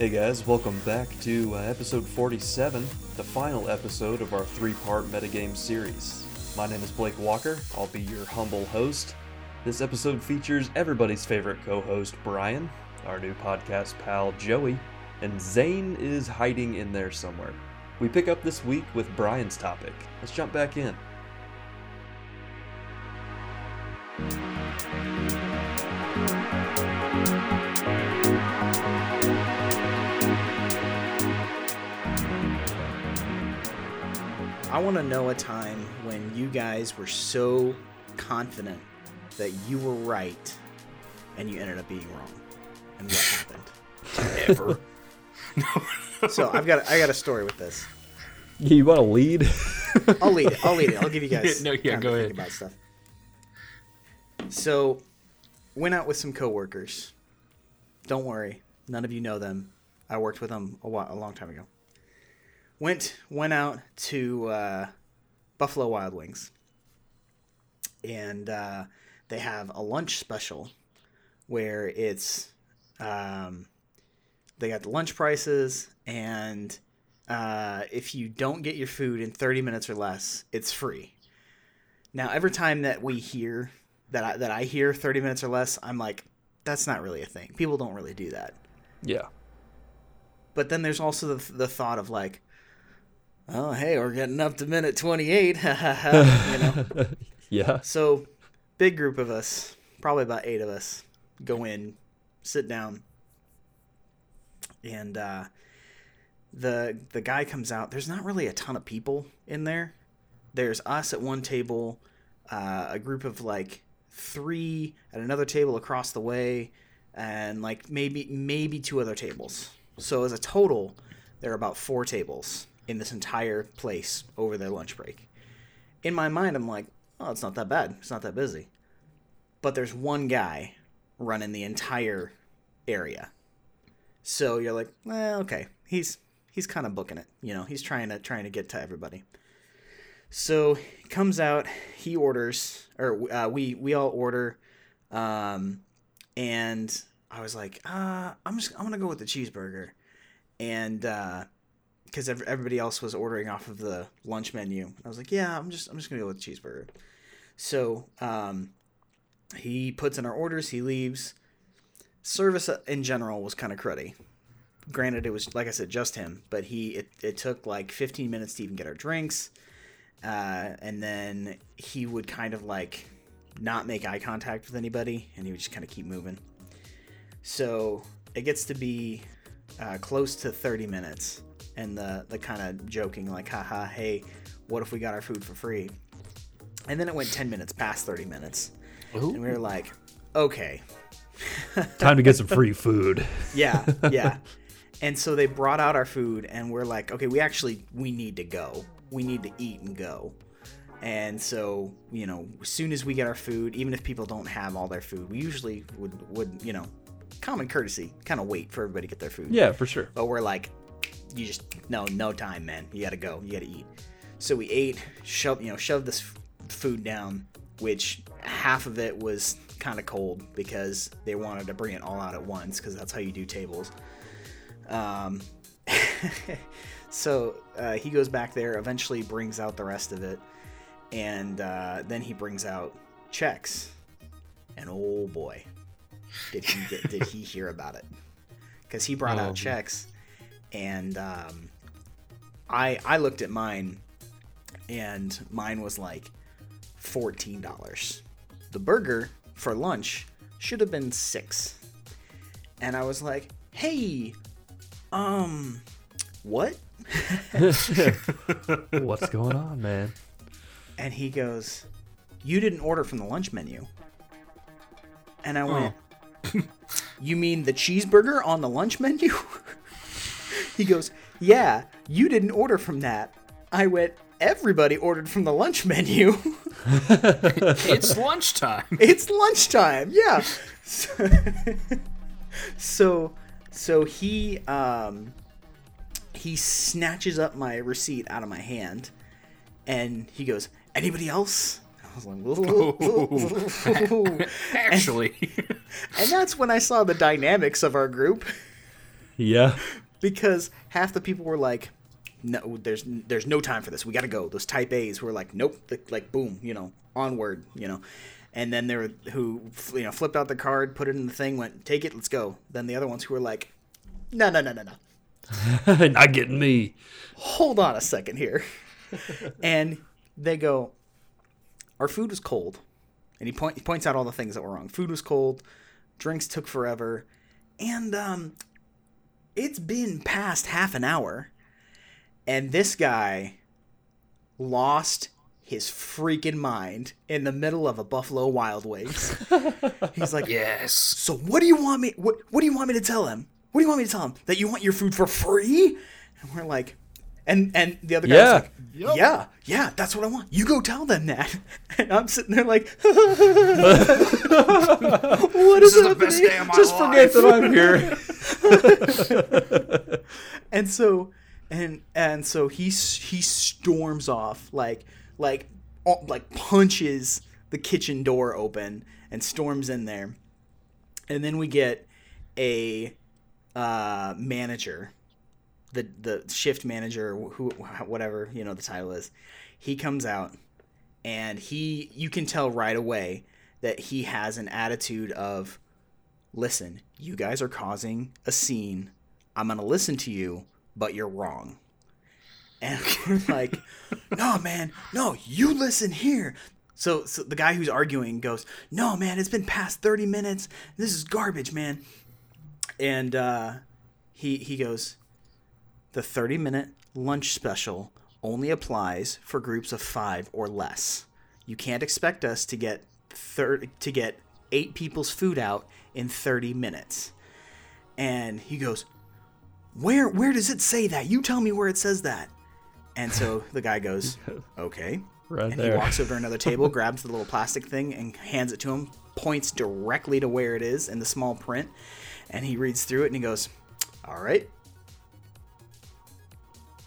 Hey guys, welcome back to uh, episode 47, the final episode of our three part metagame series. My name is Blake Walker, I'll be your humble host. This episode features everybody's favorite co host, Brian, our new podcast pal, Joey, and Zane is hiding in there somewhere. We pick up this week with Brian's topic. Let's jump back in. To know a time when you guys were so confident that you were right and you ended up being wrong. And what happened? Ever. So I've got I got a story with this. You want to lead? I'll lead it. I'll lead it. I'll give you guys No, yeah, time go to ahead. think about stuff. So, went out with some coworkers. Don't worry, none of you know them. I worked with them a, while, a long time ago. Went went out to uh, Buffalo Wild Wings, and uh, they have a lunch special where it's um, they got the lunch prices and uh, if you don't get your food in 30 minutes or less, it's free. Now, every time that we hear that I, that I hear 30 minutes or less, I'm like, that's not really a thing. People don't really do that. yeah. But then there's also the, the thought of like, oh, hey, we're getting up to minute 28. you know? Yeah. So, big group of us, probably about eight of us, go in, sit down, and uh, the the guy comes out. There's not really a ton of people in there. There's us at one table, uh, a group of like three at another table across the way, and like maybe maybe two other tables. So as a total, there are about four tables in this entire place over their lunch break. In my mind, I'm like, oh, it's not that bad. It's not that busy. But there's one guy running the entire area. So you're like, eh, okay, he's he's kind of booking it. You know, he's trying to trying to get to everybody. So comes out, he orders, or uh, we we all order, um, and I was like, uh, I'm just I'm gonna go with the cheeseburger, and because everybody else was ordering off of the lunch menu, I was like, yeah, I'm just I'm just gonna go with cheeseburger. So um, he puts in our orders, he leaves. Service uh, in general was kind of cruddy. Granted, it was like I said, just him, but he it, it took like 15 minutes to even get our drinks, uh, and then he would kind of like not make eye contact with anybody, and he would just kind of keep moving. So it gets to be uh, close to 30 minutes, and the the kind of joking like, haha, hey, what if we got our food for free? And then it went 10 minutes past 30 minutes, and we were like, okay, Time to get some free food. yeah, yeah. And so they brought out our food, and we're like, okay, we actually we need to go. We need to eat and go. And so you know, as soon as we get our food, even if people don't have all their food, we usually would would you know, common courtesy, kind of wait for everybody to get their food. Yeah, for sure. But we're like, you just no, no time, man. You gotta go. You gotta eat. So we ate, shoved, you know, shoved this f- food down, which half of it was kind of cold because they wanted to bring it all out at once because that's how you do tables. Um, so uh, he goes back there, eventually brings out the rest of it, and uh, then he brings out checks. And oh boy, did he get, did he hear about it? Because he brought Oh, out checks, and um, I I looked at mine, and mine was like fourteen dollars. The burger for lunch should have been six, and I was like, "Hey, um, what?" What's going on, man? And he goes, "You didn't order from the lunch menu." And I went, "You mean the cheeseburger on the lunch menu?" He goes, "Yeah, you didn't order from that." I went, "Everybody ordered from the lunch menu." it's lunchtime. it's lunchtime. Yeah. So, so, so he um he snatches up my receipt out of my hand, and he goes, "Anybody else?" I was like, "Ooh." Actually, and that's when I saw the dynamics of our group. Yeah. Because half the people were like, "No, there's there's no time for this. We got to go." Those Type A's were like, "Nope," like, like boom, you know, onward, you know. And then there were who you know flipped out the card, put it in the thing, went, "Take it, let's go." Then the other ones who were like, "No, no, no, no, no. Not getting me. Hold on a second here." and they go, "Our food was cold," and he, point, he points out all the things that were wrong. Food was cold, drinks took forever, and um, it's been past half an hour, and this guy lost his freaking mind in the middle of a Buffalo Wild Wings. He's like, Yes. "So what do you want me? What What do you want me to tell him? What do you want me to tell him? That you want your food for free?" And we're like, and and the other guy Yeah. was like, "Yeah, yeah, that's what I want. You go tell them that." And I'm sitting there like, "What This is is the best day of my Just forget that I'm here. and so and and so he he storms off like like like punches the kitchen door open and storms in there and then we get a uh, manager the the shift manager who whatever you know the title is he comes out and he you can tell right away that he has an attitude of listen you guys are causing a scene. I'm gonna listen to you but you're wrong. And we're like no man. No you listen here. So, so the guy who's arguing goes no man it's been past 30 minutes. This is garbage man. And uh, he he goes the 30 minute lunch special only applies for groups of five or less. You can't expect us to get thir- to get eight people's food out in 30 minutes. And he goes where where does it say that? You tell me where it says that. And so the guy goes okay. Right and there. he walks over to another table grabs the little plastic thing and hands it to him points directly to where it is in the small print. And he reads through it and he goes all right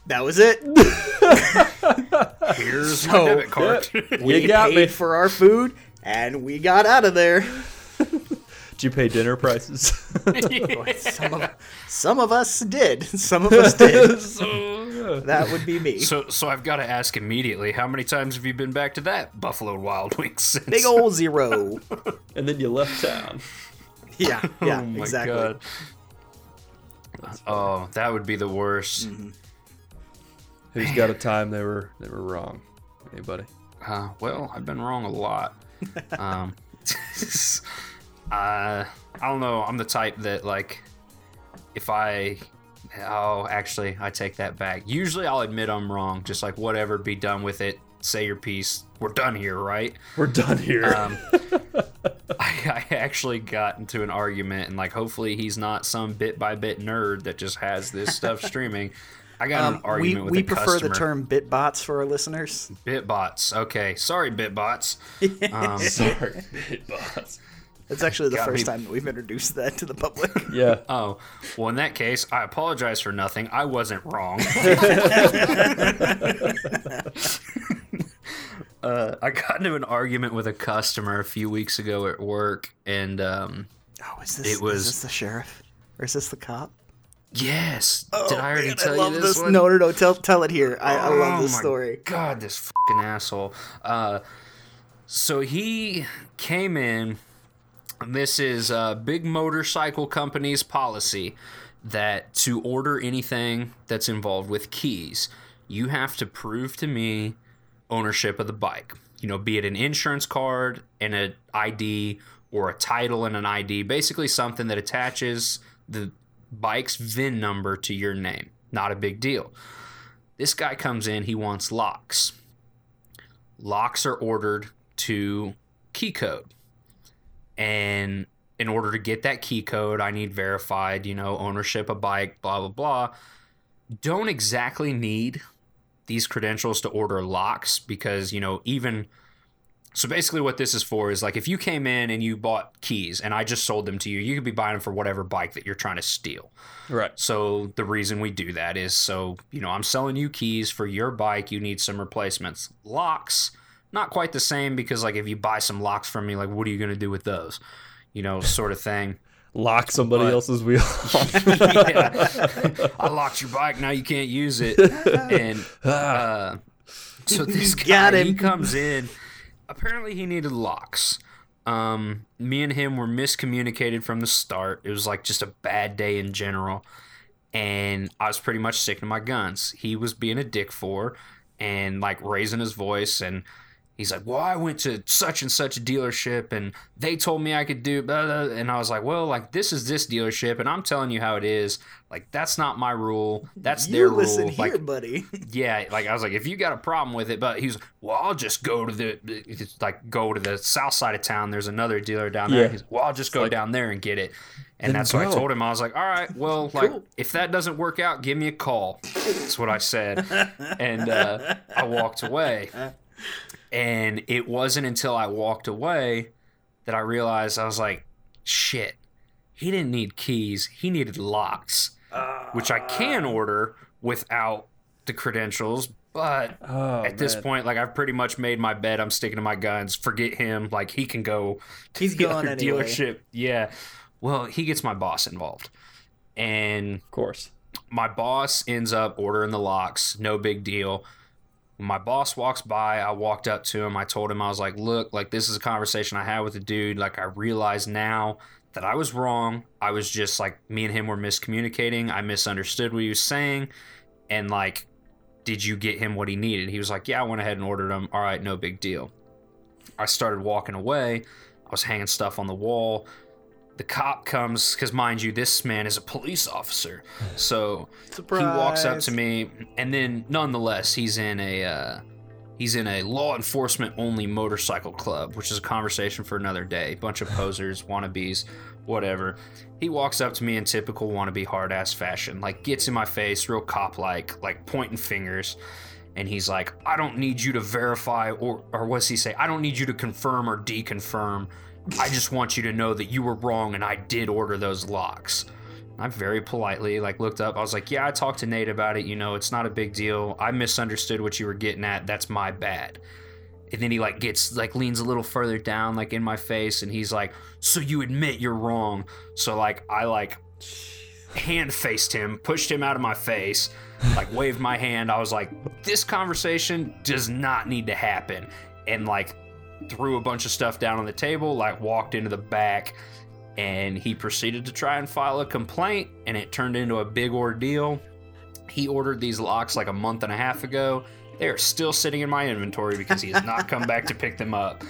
that was it Here's So- my debit card. we got paid me. for our food and we got out of there Did you pay dinner prices? some of, some of us did some of us did so, that would be me so, so I've got to ask immediately: How many times have you been back to that Buffalo Wild Wings? Since? big old zero and then you left town. yeah yeah oh my exactly god. Oh, that would be the worst. Mm-hmm. Who's got a time they were they were wrong? Anybody? Uh, well, I've been wrong a lot. um, uh, I don't know. I'm the type that like, if I, oh, actually, I take that back. Usually, I'll admit I'm wrong. Just like whatever, be done with it. Say your piece. We're done here, right? We're done here. Um, I, I actually got into an argument, and like, hopefully, he's not some bit by bit nerd that just has this stuff streaming. I got Um, an we argument with we a prefer customer. the term bitbots for our listeners. Bitbots. Okay, sorry, Bitbots. Um, Sorry, boss. It's actually the Got first me. time that we've introduced that to the public. Yeah. Oh, well, in that case, I apologize for nothing. I wasn't wrong. uh, I got into an argument with a customer a few weeks ago at work, and um, Oh, is this It was- is this the sheriff or is this the cop? Yes, did I already Man, tell I you this, one? No, no, no. Tell tell it here. I, I love Oh this story. God, this fucking asshole. Uh, so he came in. This is a big motorcycle company's policy that to order anything that's involved with keys, you have to prove to me ownership of the bike. You know, be it an insurance card and an ID or a title and an ID, basically something that attaches the bike's VIN number to your name. Not a big deal. This guy comes in, he wants locks. Locks are ordered to key code. And in order to get that key code, I need verified, you know, ownership of bike, blah, blah, blah. Don't exactly need these credentials to order locks because, you know, even. So basically, what this is for is like if you came in and you bought keys and I just sold them to you, you could be buying them for whatever bike that you're trying to steal. Right. So the reason we do that is so, you know, I'm selling you keys for your bike, you need some replacements. Locks, not quite the same because like if you buy some locks from me, like what are you going to do with those? You know, sort of thing. lock somebody But- else's wheel yeah. I locked your bike. Now you can't use it. And uh, so this guy Got he comes in. Apparently, he needed locks. Um, me and him were miscommunicated from the start. It was like just a bad day in general, and I was pretty much sticking to my guns. He was being a dick for, and like raising his voice and. He's like, well, I went to such and such dealership and they told me I could do blah, blah. And I was like, well, like, this is this dealership and I'm telling you how it is. Like, that's not my rule. That's you their listen rule. here, like, buddy. yeah, like I was like, if you got a problem with it, but he's well, I'll just go to the it's like go to the south side of town. There's another dealer down there. Yeah. He's, well, I'll just go like- down there and get it. And Then that's what I told him. I was like, all right, well, like Cool. if that doesn't work out, give me a call. That's what I said. and uh, I walked away. And it wasn't until I walked away that I realized I was like, shit, he didn't need keys. He needed locks, which I can ah. order without the credentials. But Oh, at this point, like I've pretty much made my bed. I'm sticking to my guns. Forget him. Like he can go to He's other anyway. dealership. Yeah. Well, he gets my boss involved. And of course. my boss ends up ordering the locks. No big deal. My boss walks by, I walked up to him. I told him, I was like, look, like this is a conversation I had with a dude. Like I realize now that I was wrong. I was just like, me and him were miscommunicating. I misunderstood what he was saying. And like, did you get him what he needed? He was like, yeah, I went ahead and ordered him. All right, no big deal. I started walking away. I was hanging stuff on the wall. The cop comes because, mind you, this man is a police officer. So Surprise. he walks up to me, and then nonetheless, he's in a uh, he's in a law enforcement only motorcycle club, which is a conversation for another day. Bunch of posers, wannabes, whatever. He walks up to me in typical wannabe hard ass fashion, like gets in my face, real cop like, like pointing fingers. And he's like, I don't need you to verify, or or what's he say? I don't need you to confirm or deconfirm. I just want you to know that you were wrong, and I did order those locks. I very politely like looked up. I was like, "Yeah, I talked to Nate about it. You know, it's not a big deal. I misunderstood what you were getting at. That's my bad." And then he like gets like leans a little further down like in my face and he's like, "So you admit you're wrong." So like I like hand faced him, pushed him out of my face, like waved my hand. I was like, "This conversation does not need to happen." And like threw a bunch of stuff down on the table, like walked into the back and he proceeded to try and file a complaint and it turned into a big ordeal. He ordered these locks like a month and a half ago. They are still sitting in my inventory because he has not come back to pick them up.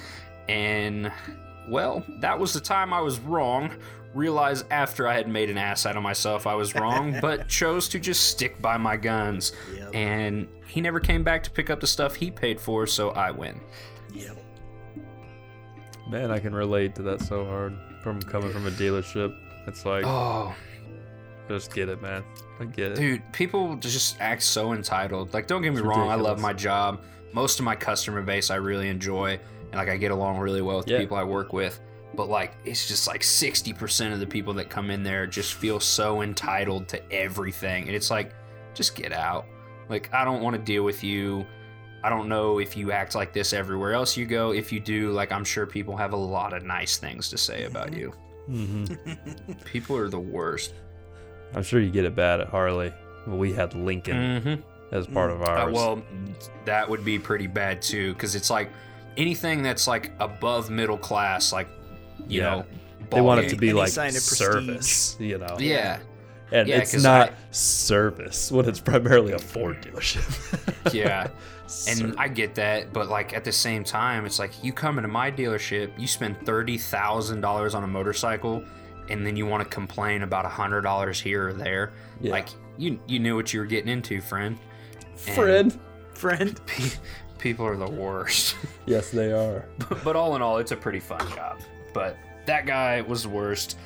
And well, that was the time I was wrong. Realized after I had made an ass out of myself I was wrong, but chose to just stick by my guns. Yep. And he never came back to pick up the stuff he paid for, so I win. Yep. Man, I can relate to that so hard. From coming from a dealership, it's like Oh, just get it, man. I get it. Dude, people just act so entitled. Like, don't get me wrong, I love my job. Most of my customer base I really enjoy, and like I get along really well with Yeah. the people I work with. But like, it's just like sixty percent of the people that come in there just feel so entitled to everything, and it's like, just get out. Like, I don't want to deal with you. I don't know if you act like this everywhere else you go. If you do, like, I'm sure people have a lot of nice things to say about you. hmm People are the worst. I'm sure you get it bad at Harley. Well, we had Lincoln Mm-hmm. as part of Uh, ours. well, that would be pretty bad too, because it's like anything that's like above middle class, like you Yeah. know, they want it to be Any like sign of service, you know. Yeah, And Yeah, it's 'cause not I- service when it's primarily a Ford dealership. yeah, and I get that, but like at the same time, it's like you come into my dealership, you spend thirty thousand dollars on a motorcycle, and then you want to complain about a hundred dollars here or there. Yeah. Like you, you knew what you were getting into, friend. friend. Friend. People are the worst. Yes, they are. but all in all, it's a pretty fun job. But that guy was the worst,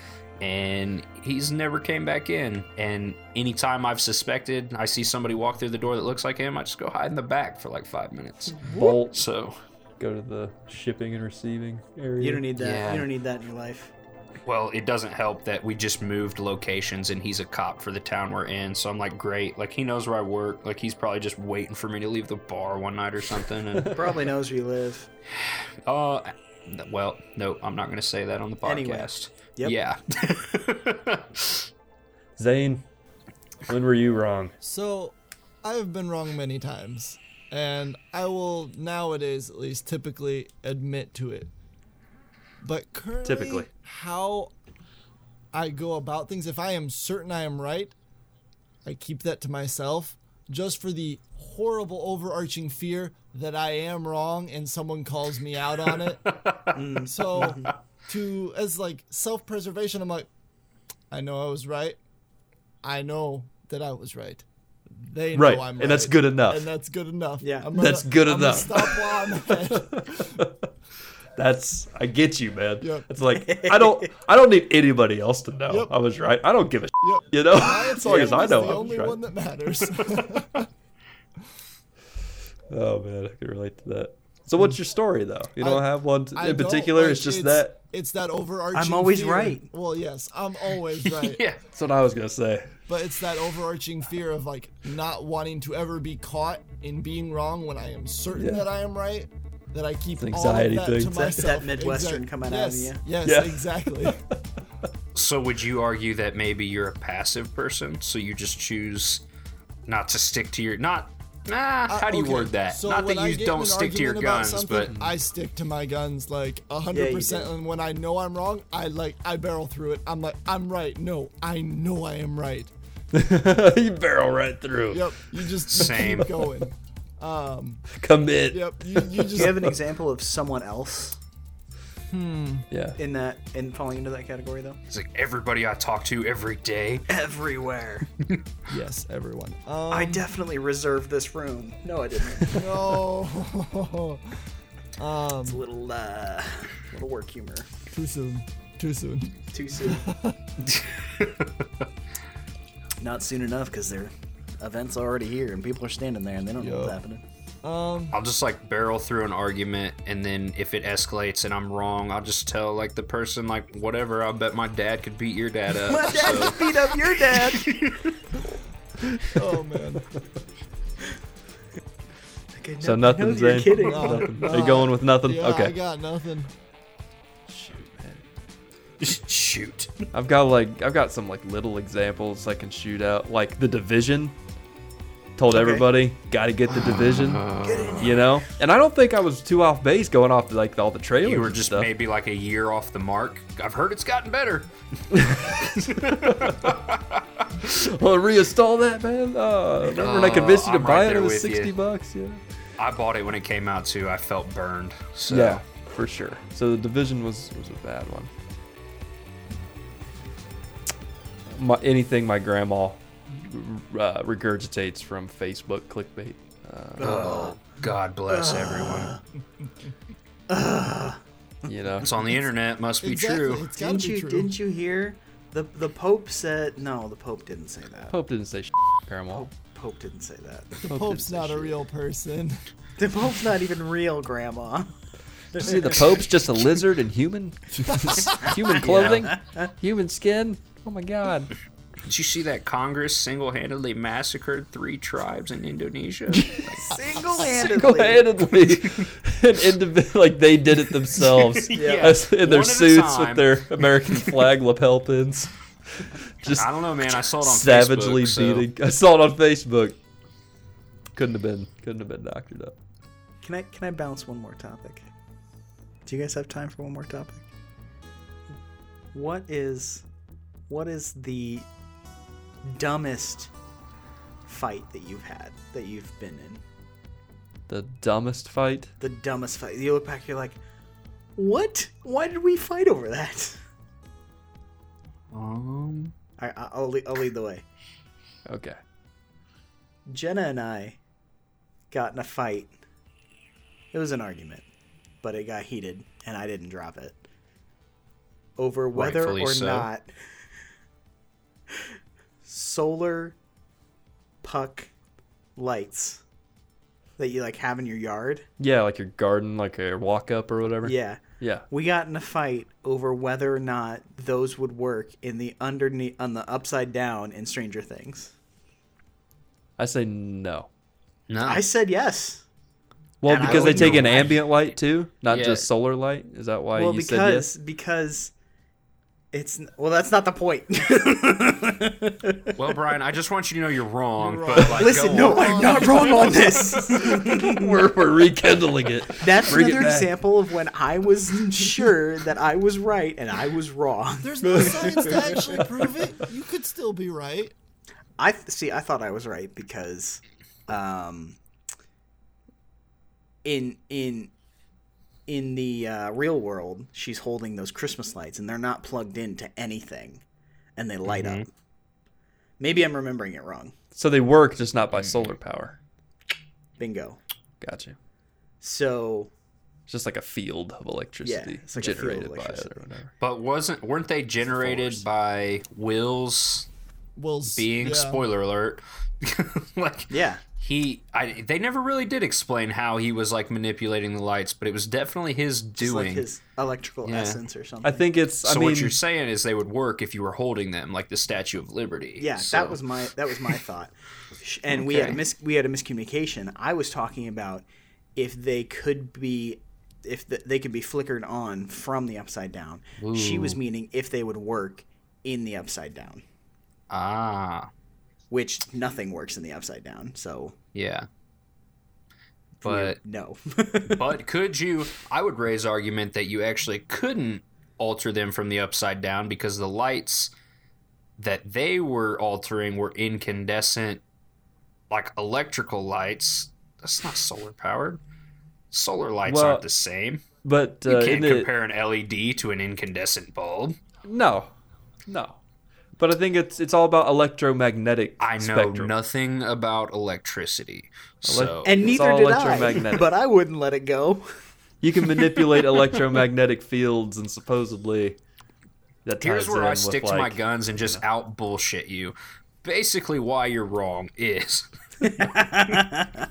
and he's never came back in. And anytime I've suspected I see somebody walk through the door that looks like him, I just go hide in the back for like five minutes. Bolt. So, Go to the shipping and receiving area. You don't need that. Yeah. You don't need that in your life. well, it doesn't help that we just moved locations and he's a cop for the town we're in. So I'm like, great. Like, he knows where I work. Like, he's probably just waiting for me to leave the bar one night or something. And Probably knows where you live. Uh, Well, no, I'm not going to say that on the Anyway. Podcast. Yep. Yeah. Zane, when were you wrong? So, I have been wrong many times, and I will nowadays at least typically admit to it. But currently, Typically. how I go about things, if I am certain I am right, I keep that to myself just for the horrible overarching fear that I am wrong and someone calls me out on it. so, mm-hmm. To as like self-preservation, I'm like, I know I was right. I know that I was right. They know Right, I'm and that's good enough. And that's good enough. Yeah. I'm That's good I'm enough. Stop while I'm. That's I get you, man. Yep. It's like I don't I don't need anybody else to know Yep. I was right. I don't give a Yep. you know as long as I know the I was only right. one that matters. Oh man, I can relate to that. So what's mm. your story though? You don't I- have one t- I in particular. like, it's just it's, that. It's that overarching. I'm always fear. right. Well, yes, I'm always right. yeah. That's what I was gonna say. But it's that overarching fear of like not wanting to ever be caught in being wrong when I am certain Yeah. that I am right. That I keep It's an all of that thing. to That- that. Midwestern Exact- coming out of you. Yes, Yeah. exactly. So would you argue that maybe you're a passive person, so you just choose not to stick to your not? Nah, how do you Uh, Okay, word that? so not that you don't stick to your guns, but I stick to my guns like hundred yeah, percent. And when I know I'm wrong, I like I barrel through it. I'm like I'm right. No, I know I am right. you barrel right through. Yep. You just you Same. keep going. Commit. Yep. You, you just Do you have an example of someone else Yeah. in that in falling into that category though? it's like everybody I talk to every day. Everywhere. yes, everyone. Um, I definitely reserved this room. No, I didn't. no. um, It's a little uh little work humor. too soon. Too soon. Too soon. Not soon enough because their event's already here and people are standing there and they don't know what's happening. Um, I'll just like barrel through an argument, and then if it escalates and I'm wrong, I'll just tell like the person like whatever. I bet my dad could beat your dad up. My dad so- just beat up your dad. oh man. Okay, So no, nothing, no, you're Zane? kidding. No, Nothing. no. Are you going with nothing? Yeah, okay. I got nothing. Shoot, man. shoot. I've got like I've got some like little examples I can shoot out. Like the division. Told Okay. everybody, gotta get the division. you know? And I don't think I was too off base going off like all the trailers. You were just stuff. maybe like a year off the mark. I've heard it's gotten better. Well, reinstall that, man. Uh, remember when I convinced you to I'm buy right it? It was with you. sixty bucks. Yeah. I bought it when it came out too. I felt burned. So Yeah, for sure. So the division was was a bad one. My, anything my grandma uh, regurgitates from Facebook clickbait. Uh, Oh, God bless everyone. you know, It's on the internet. Must be exactly. true. Didn't be you true. didn't you hear the the Pope said no, the Pope didn't say that. Pope didn't say grandma. Pope, Pope didn't say that. the Pope Pope's didn't a shit. real person. The Pope's not even real, Grandma. See, the Pope's just a lizard in human human clothing, human skin. Oh my God! Did you see that Congress single-handedly massacred three tribes in Indonesia? Single-handedly. Single-handedly, and individual, like they did it themselves. Yeah. As- in their One at suits with their American flag lapel pins. Just I don't know, man. I saw it on savagely Facebook, so- beating. I saw it on Facebook. Couldn't have been. Couldn't have been doctored up. Can I can I bounce one more topic? Do you guys have time for one more topic? What is what is the dumbest fight that you've had that you've been in? The dumbest fight. The dumbest fight. You look back, you're like, what? Why did we fight over that? Um, I, I- I'll, lead, I'll lead the way. Okay. Jenna and I got in a fight. It was an argument, but it got heated, and I didn't drop it. Over whether Rightfully or so. not solar puck lights that you like have in your yard. Yeah, like your garden, like a walk up or whatever. Yeah. Yeah. We got in a fight over whether or not those would work in the underneath on the upside down in Stranger Things. I say no. no. I said yes. Well, And because they take an in ambient light too, not Yeah. just solar light. Is that why well, you said because yes? because it's well, that's not the point. Well, Brian, I just want you to know you're wrong. You're But like, Listen, no, on. I'm not wrong on this. we're, we're rekindling it. That's Bring another back. example of when I was sure that I was right and I was wrong. There's no science to actually prove it. You could still be right. I th- see. I thought I was right because, um, in in in the uh, real world, she's holding those Christmas lights, and they're not plugged into anything, and they light up. Maybe I'm remembering it wrong. So they work, just not by solar power. Bingo. Gotcha. So It's just like a field of electricity it's like a field of generated by it or whatever. But wasn't weren't they generated by Will's Well, s- being? yeah. Spoiler alert. like yeah, he, I they never really did explain how he was like manipulating the lights, but it was definitely his just doing. like his electrical Yeah. essence or something. I think it's. I so mean, what you're saying is they would work if you were holding them, like the Statue of Liberty. Yeah, So- that was my that was my thought. Sh- And we had a mis- we had a miscommunication. I was talking about if they could be if the, they could be flickered on from the upside down. She was meaning if they would work in the upside down, ah, which nothing works in the upside down. So yeah. we're- But no. but could you? I would raise argument that you actually couldn't alter them from the upside down because the lights that they were altering were incandescent, like electrical lights. That's not solar powered. Solar lights Well, aren't the same. but You uh, can't isn't it- compare an LED to an incandescent bulb. no, no. But I think it's it's all about electromagnetic I know spectrum. nothing about electricity, so and neither all did I. But I wouldn't let it go. You can manipulate electromagnetic fields, and supposedly that Here's where in I stick to my guns and just out bullshit you. Basically, why you're wrong is Let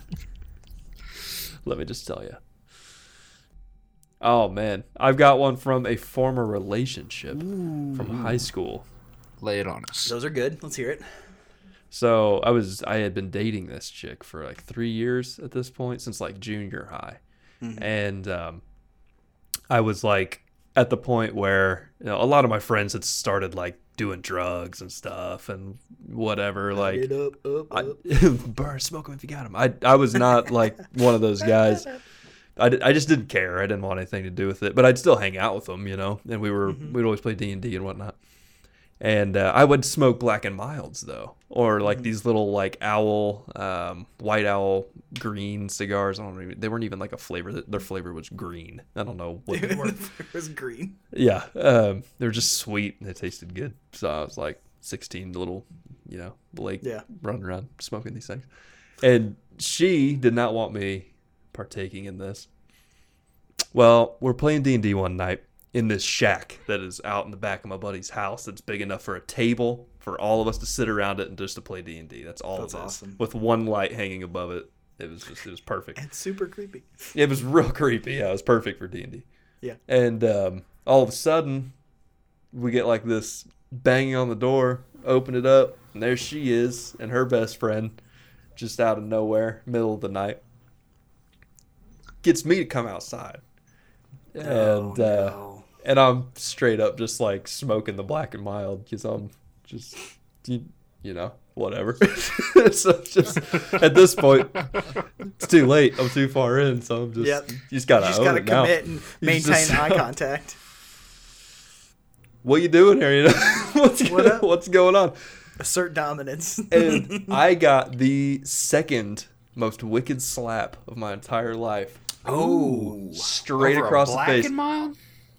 me just tell you. Oh man, I've got one from a former relationship from high school. Lay it on us. Those are good. Let's hear it. So I was I had been dating this chick for like three years at this point since like junior high, and um, I was like at the point where you know, a lot of my friends had started like doing drugs and stuff and whatever like It up, up, I, up. burn smoke 'em if you got 'em. I I was not like one of those guys. I, I just didn't care. I didn't want anything to do with it, but I'd still hang out with them, you know. And we were we'd always play D and D and whatnot. And uh, I would smoke black and milds though, or like these little like owl, um, white owl green cigars. I don't even. They weren't even like a flavor. Their flavor was green. I don't know what they were. it was green. Yeah, um, they were just sweet and they tasted good. So I was like 16, little, you know, Blake Yeah. running around smoking these things. And she did not want me partaking in this. Well, we're playing D&D one night in this shack that is out in the back of my buddy's house that's big enough for a table for all of us to sit around it and just to play D&D. That's all That's it is. awesome. With one light hanging above it. It was just it was perfect. It's super creepy. It was real creepy. Yeah, it was perfect for D and D. Yeah. And um, all of a sudden, we get like this banging on the door. Open it up, and there she is and her best friend, just out of nowhere, middle of the night. Gets me to come outside, and Oh, uh, no. And I'm straight up just like smoking the black and mild because I'm just you, you know whatever. so just at this point, it's too late. I'm too far in, so I'm just Yep. you just gotta You just own gotta it now. commit and maintain just- eye contact. What you doing here? You know what's What up? what's going on? Assert dominance. And I got the second most wicked slap of my entire life. oh, Straight Over a across the black face.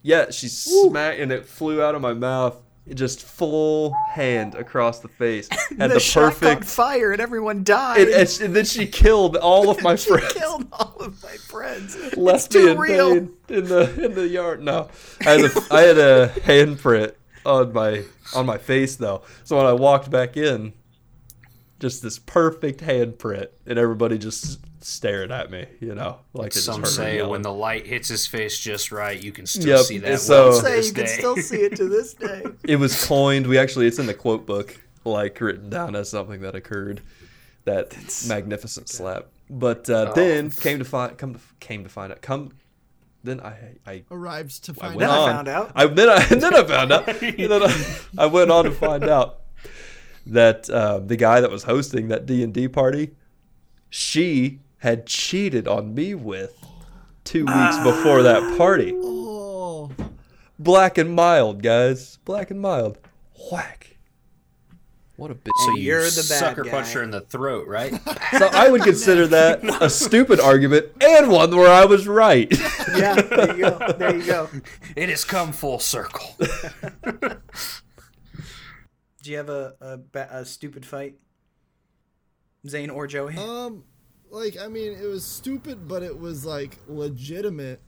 And? Yeah, she smacked and it flew out of my mouth. Just full hand across the face. Had the, the, caught perfect. fire and everyone died. And, and, she- and then she killed all of my she friends. killed all of my friends. left me too in real. pain in the in the yard. No, I had a I had a handprint on my on my face though. So when I walked back in, just this perfect handprint, and everybody just stared at me. You know, like they Some just heard me say when the light hits his face just right, you can still Yep, see that. and well Say this you can still see it to this day. it was coined. We actually it's in the quote book, like written down as something that occurred. That magnificent slap. But uh, then came to find come to, came to find out come then I I Arrived to I find went Then I on. found out. I then I then I found out. then I, I went on to find out that uh, the guy that was hosting that D and D party, she had cheated on me with two weeks before that party. Oh, Black and mild, guys. Black and mild. Whack. What a bitch. So And you you're the bad sucker guy. punch her in the throat, right? So I would consider that a stupid argument and one where I was right. yeah, there you go. There you go. it has come full circle. Do you have a a, a stupid fight, Zane or Joey? um, like I mean, it was stupid, but it was like legitimate.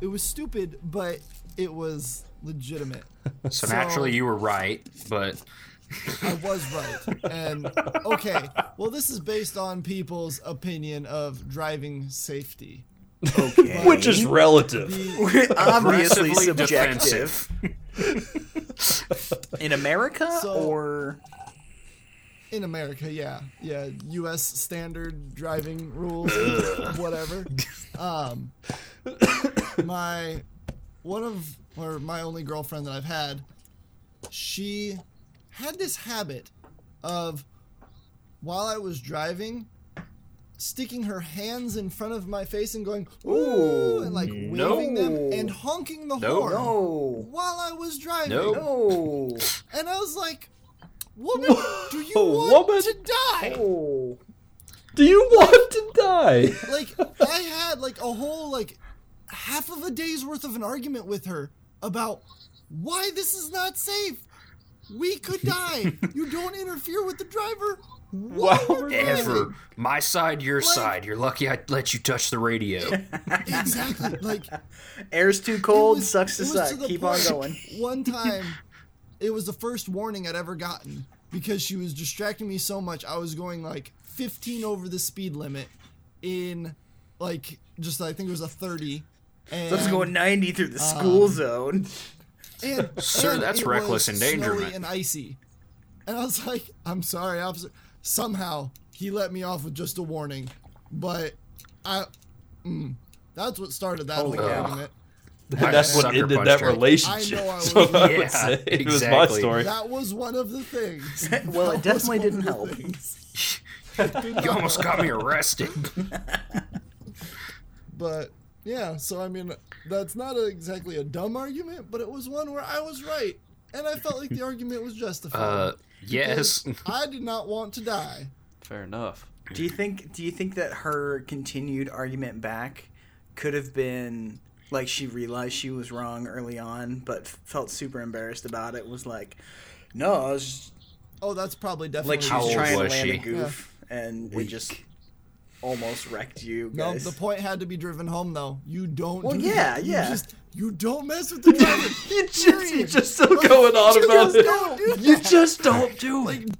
It was stupid, but it was legitimate. So So- naturally, you were right, but I was right. And okay, well, this is based on people's opinion of driving safety. okay. Which is relative. The, obviously Aggressively subjective. In America So- or in America, yeah, yeah, U.S. standard driving rules, whatever. Um, my one of or my only girlfriend that I've had, she had this habit of while I was driving, sticking her hands in front of my face and going ooh, and like waving them and honking the No. horn no, while I was driving. No. no, And I was like, woman, do you want woman. to die? oh, Do you want to die? Like, I had like a whole like half of a day's worth of an argument with her about why this is not safe. We could die. You don't interfere with the driver. while Wow. we're ever driving. my side, your Like- side. You're lucky I let you touch the radio. Exactly. Like air's too cold, was- sucks to suck. the Keep on going. One time, it was the first warning I'd ever gotten because she was distracting me so much. I was going like 15 over the speed limit in like just I think it was a 30. And, So it's going 90 through the school zone. and, Sir, and that's it reckless was endangerment. Snowy and icy. And I was like, I'm sorry, officer. Somehow he let me off with just a warning, but I. Mm, that's what started that Holy whole cow. argument. That's what ended that her. relationship. I know I was- So I would Yeah, say it was my exactly. story. That was one of the things. Well, it That was definitely didn't help. things. you almost got me arrested. But yeah, so I mean, that's not a, exactly a dumb argument, but it was one where I was right, and I felt like the argument was justified. Uh, yes. I did not want to die. Fair enough. Do you think? Do you think that her continued argument back could have been like she realized she was wrong early on, but felt super embarrassed about it? Was like, no, I was Oh, that's probably definitely. like she How was old trying to was land a she? goof, and it just almost wrecked you No, guys. the point had to be driven home though. You don't. Well, do yeah, that. You yeah. just you don't mess with the driver. You just, you just still going on You about it. don't You just don't do it.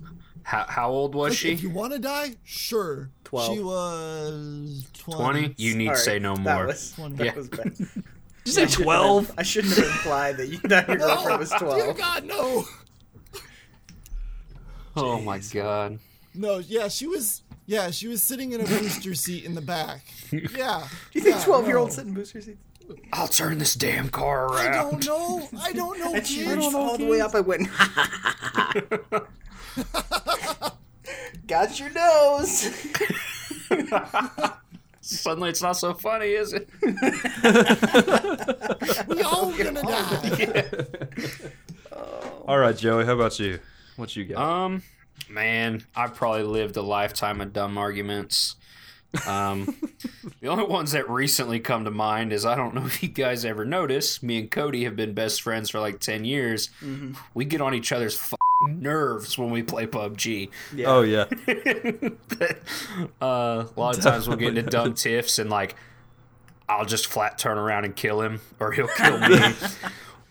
How, how old was Like, she? If you want to die, sure. 12. She was 20. 20? You need All to say right, no that more. was- Twenty. that Yeah. was bad. Did you say twelve? I shouldn't have implied that you that your girlfriend was Dear twelve. God, no. Oh my god. No, yeah, she was. Yeah, she was sitting in a booster seat in the back. Yeah. Do you think yeah, twelve year olds no. sit in booster seats? I'll turn this damn car around. I don't know. I don't know. And she kids. reached all the way up. I went. Got your nose. Suddenly it's not so funny, is it? We all gonna die. All right, Joey. How about you? What you got? Um, man, I've probably lived a lifetime of dumb arguments. Um, the only ones that recently come to mind is I don't know if you guys ever notice. Me and Cody have been best friends for like ten years. We get on each other's f- nerves when we play PUBG. Yeah. oh yeah. Uh, a lot of times we'll get into dumb tiffs and like I'll just flat turn around and kill him, or he'll kill me.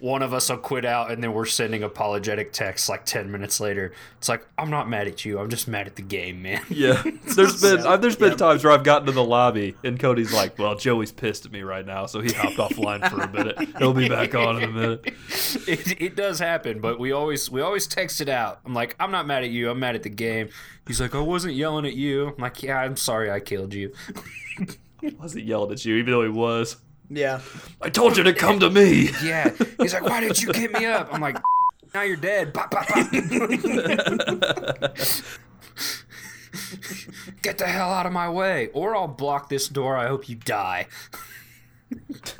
One of us will quit out, and then we're sending apologetic texts like ten minutes later. It's like I'm not mad at you. I'm just mad at the game, man. Yeah, there's been Yep, there's been yep. times where I've gotten to the lobby and Cody's like, "Well, Joey's pissed at me right now, so he hopped offline for a minute. He'll be back on in a minute." it, it does happen, but we always we always text it out. I'm like, I'm not mad at you. I'm mad at the game. He's like, I wasn't yelling at you. I'm like, yeah, I'm sorry I killed you. I wasn't yelling at you, even though he was. Yeah. I told you to come to me. Yeah. He's like, why didn't you get me up? I'm like, now you're dead. Pop, pop, pop. Get the hell out of my way, or I'll block this door. I hope you die.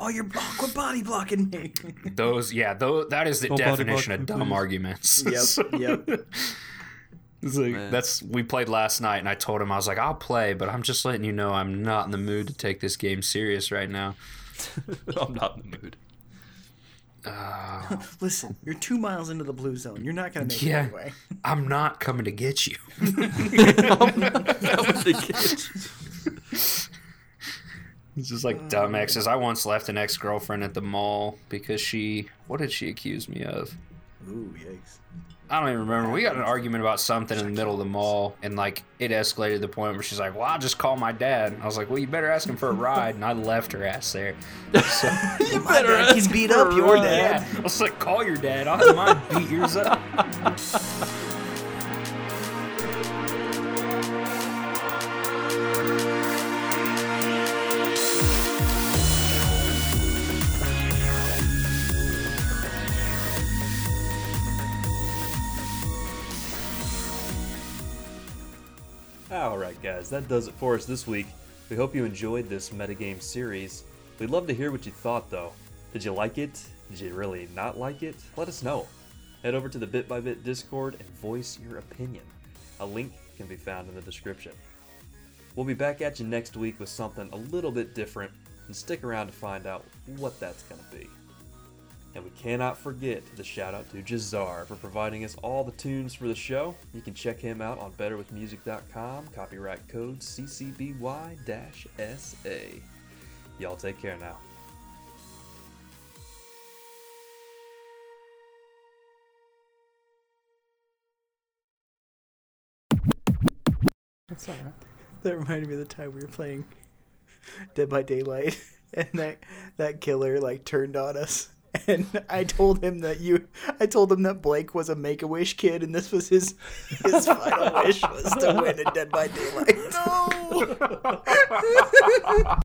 Oh, you're oh, quit body blocking me. Those, yeah, though that is the Don't definition of me, dumb please. arguments. yep. Yep. It's like, that's we played last night, and I told him I was like, I'll play, but I'm just letting you know I'm not in the mood to take this game serious right now. I'm not in the mood. Uh, Listen, you're two miles into the blue zone. You're not gonna make Yeah. it anyway. I'm not coming to get you. It's just like dumb exes. I once left an ex girlfriend at the mall because she. What did she accuse me of? Ooh, yikes. I don't even remember. We got an argument about something in the middle of the mall, and like it escalated to the point where she's like, "Well, I'll just call my dad." I was like, "Well, you better ask him for a ride," and I left her ass there. So, You better dad can beat up your yeah, dad. I was like, "Call your dad. I'll have mine beat yours up." guys, that does it for us this week. We hope you enjoyed this metagame series. We'd love to hear what you thought, though. Did you like it? Did you really not like it? Let us know. Head over to the Bit by Bit Discord and voice your opinion. A link can be found in the description. We'll be back at you next week with something a little bit different, and stick around to find out what that's going to be. And we cannot forget the shout out to Jahzzar for providing us all the tunes for the show. You can check him out on betterwithmusic.com, copyright code CCBY SA. Y'all take care now. That reminded me of the time we were playing Dead by Daylight, and that that killer like turned on us. And I told him that you, I told him that Blake was a Make a Wish kid, and this was his his final wish was to win in Dead by Daylight. No!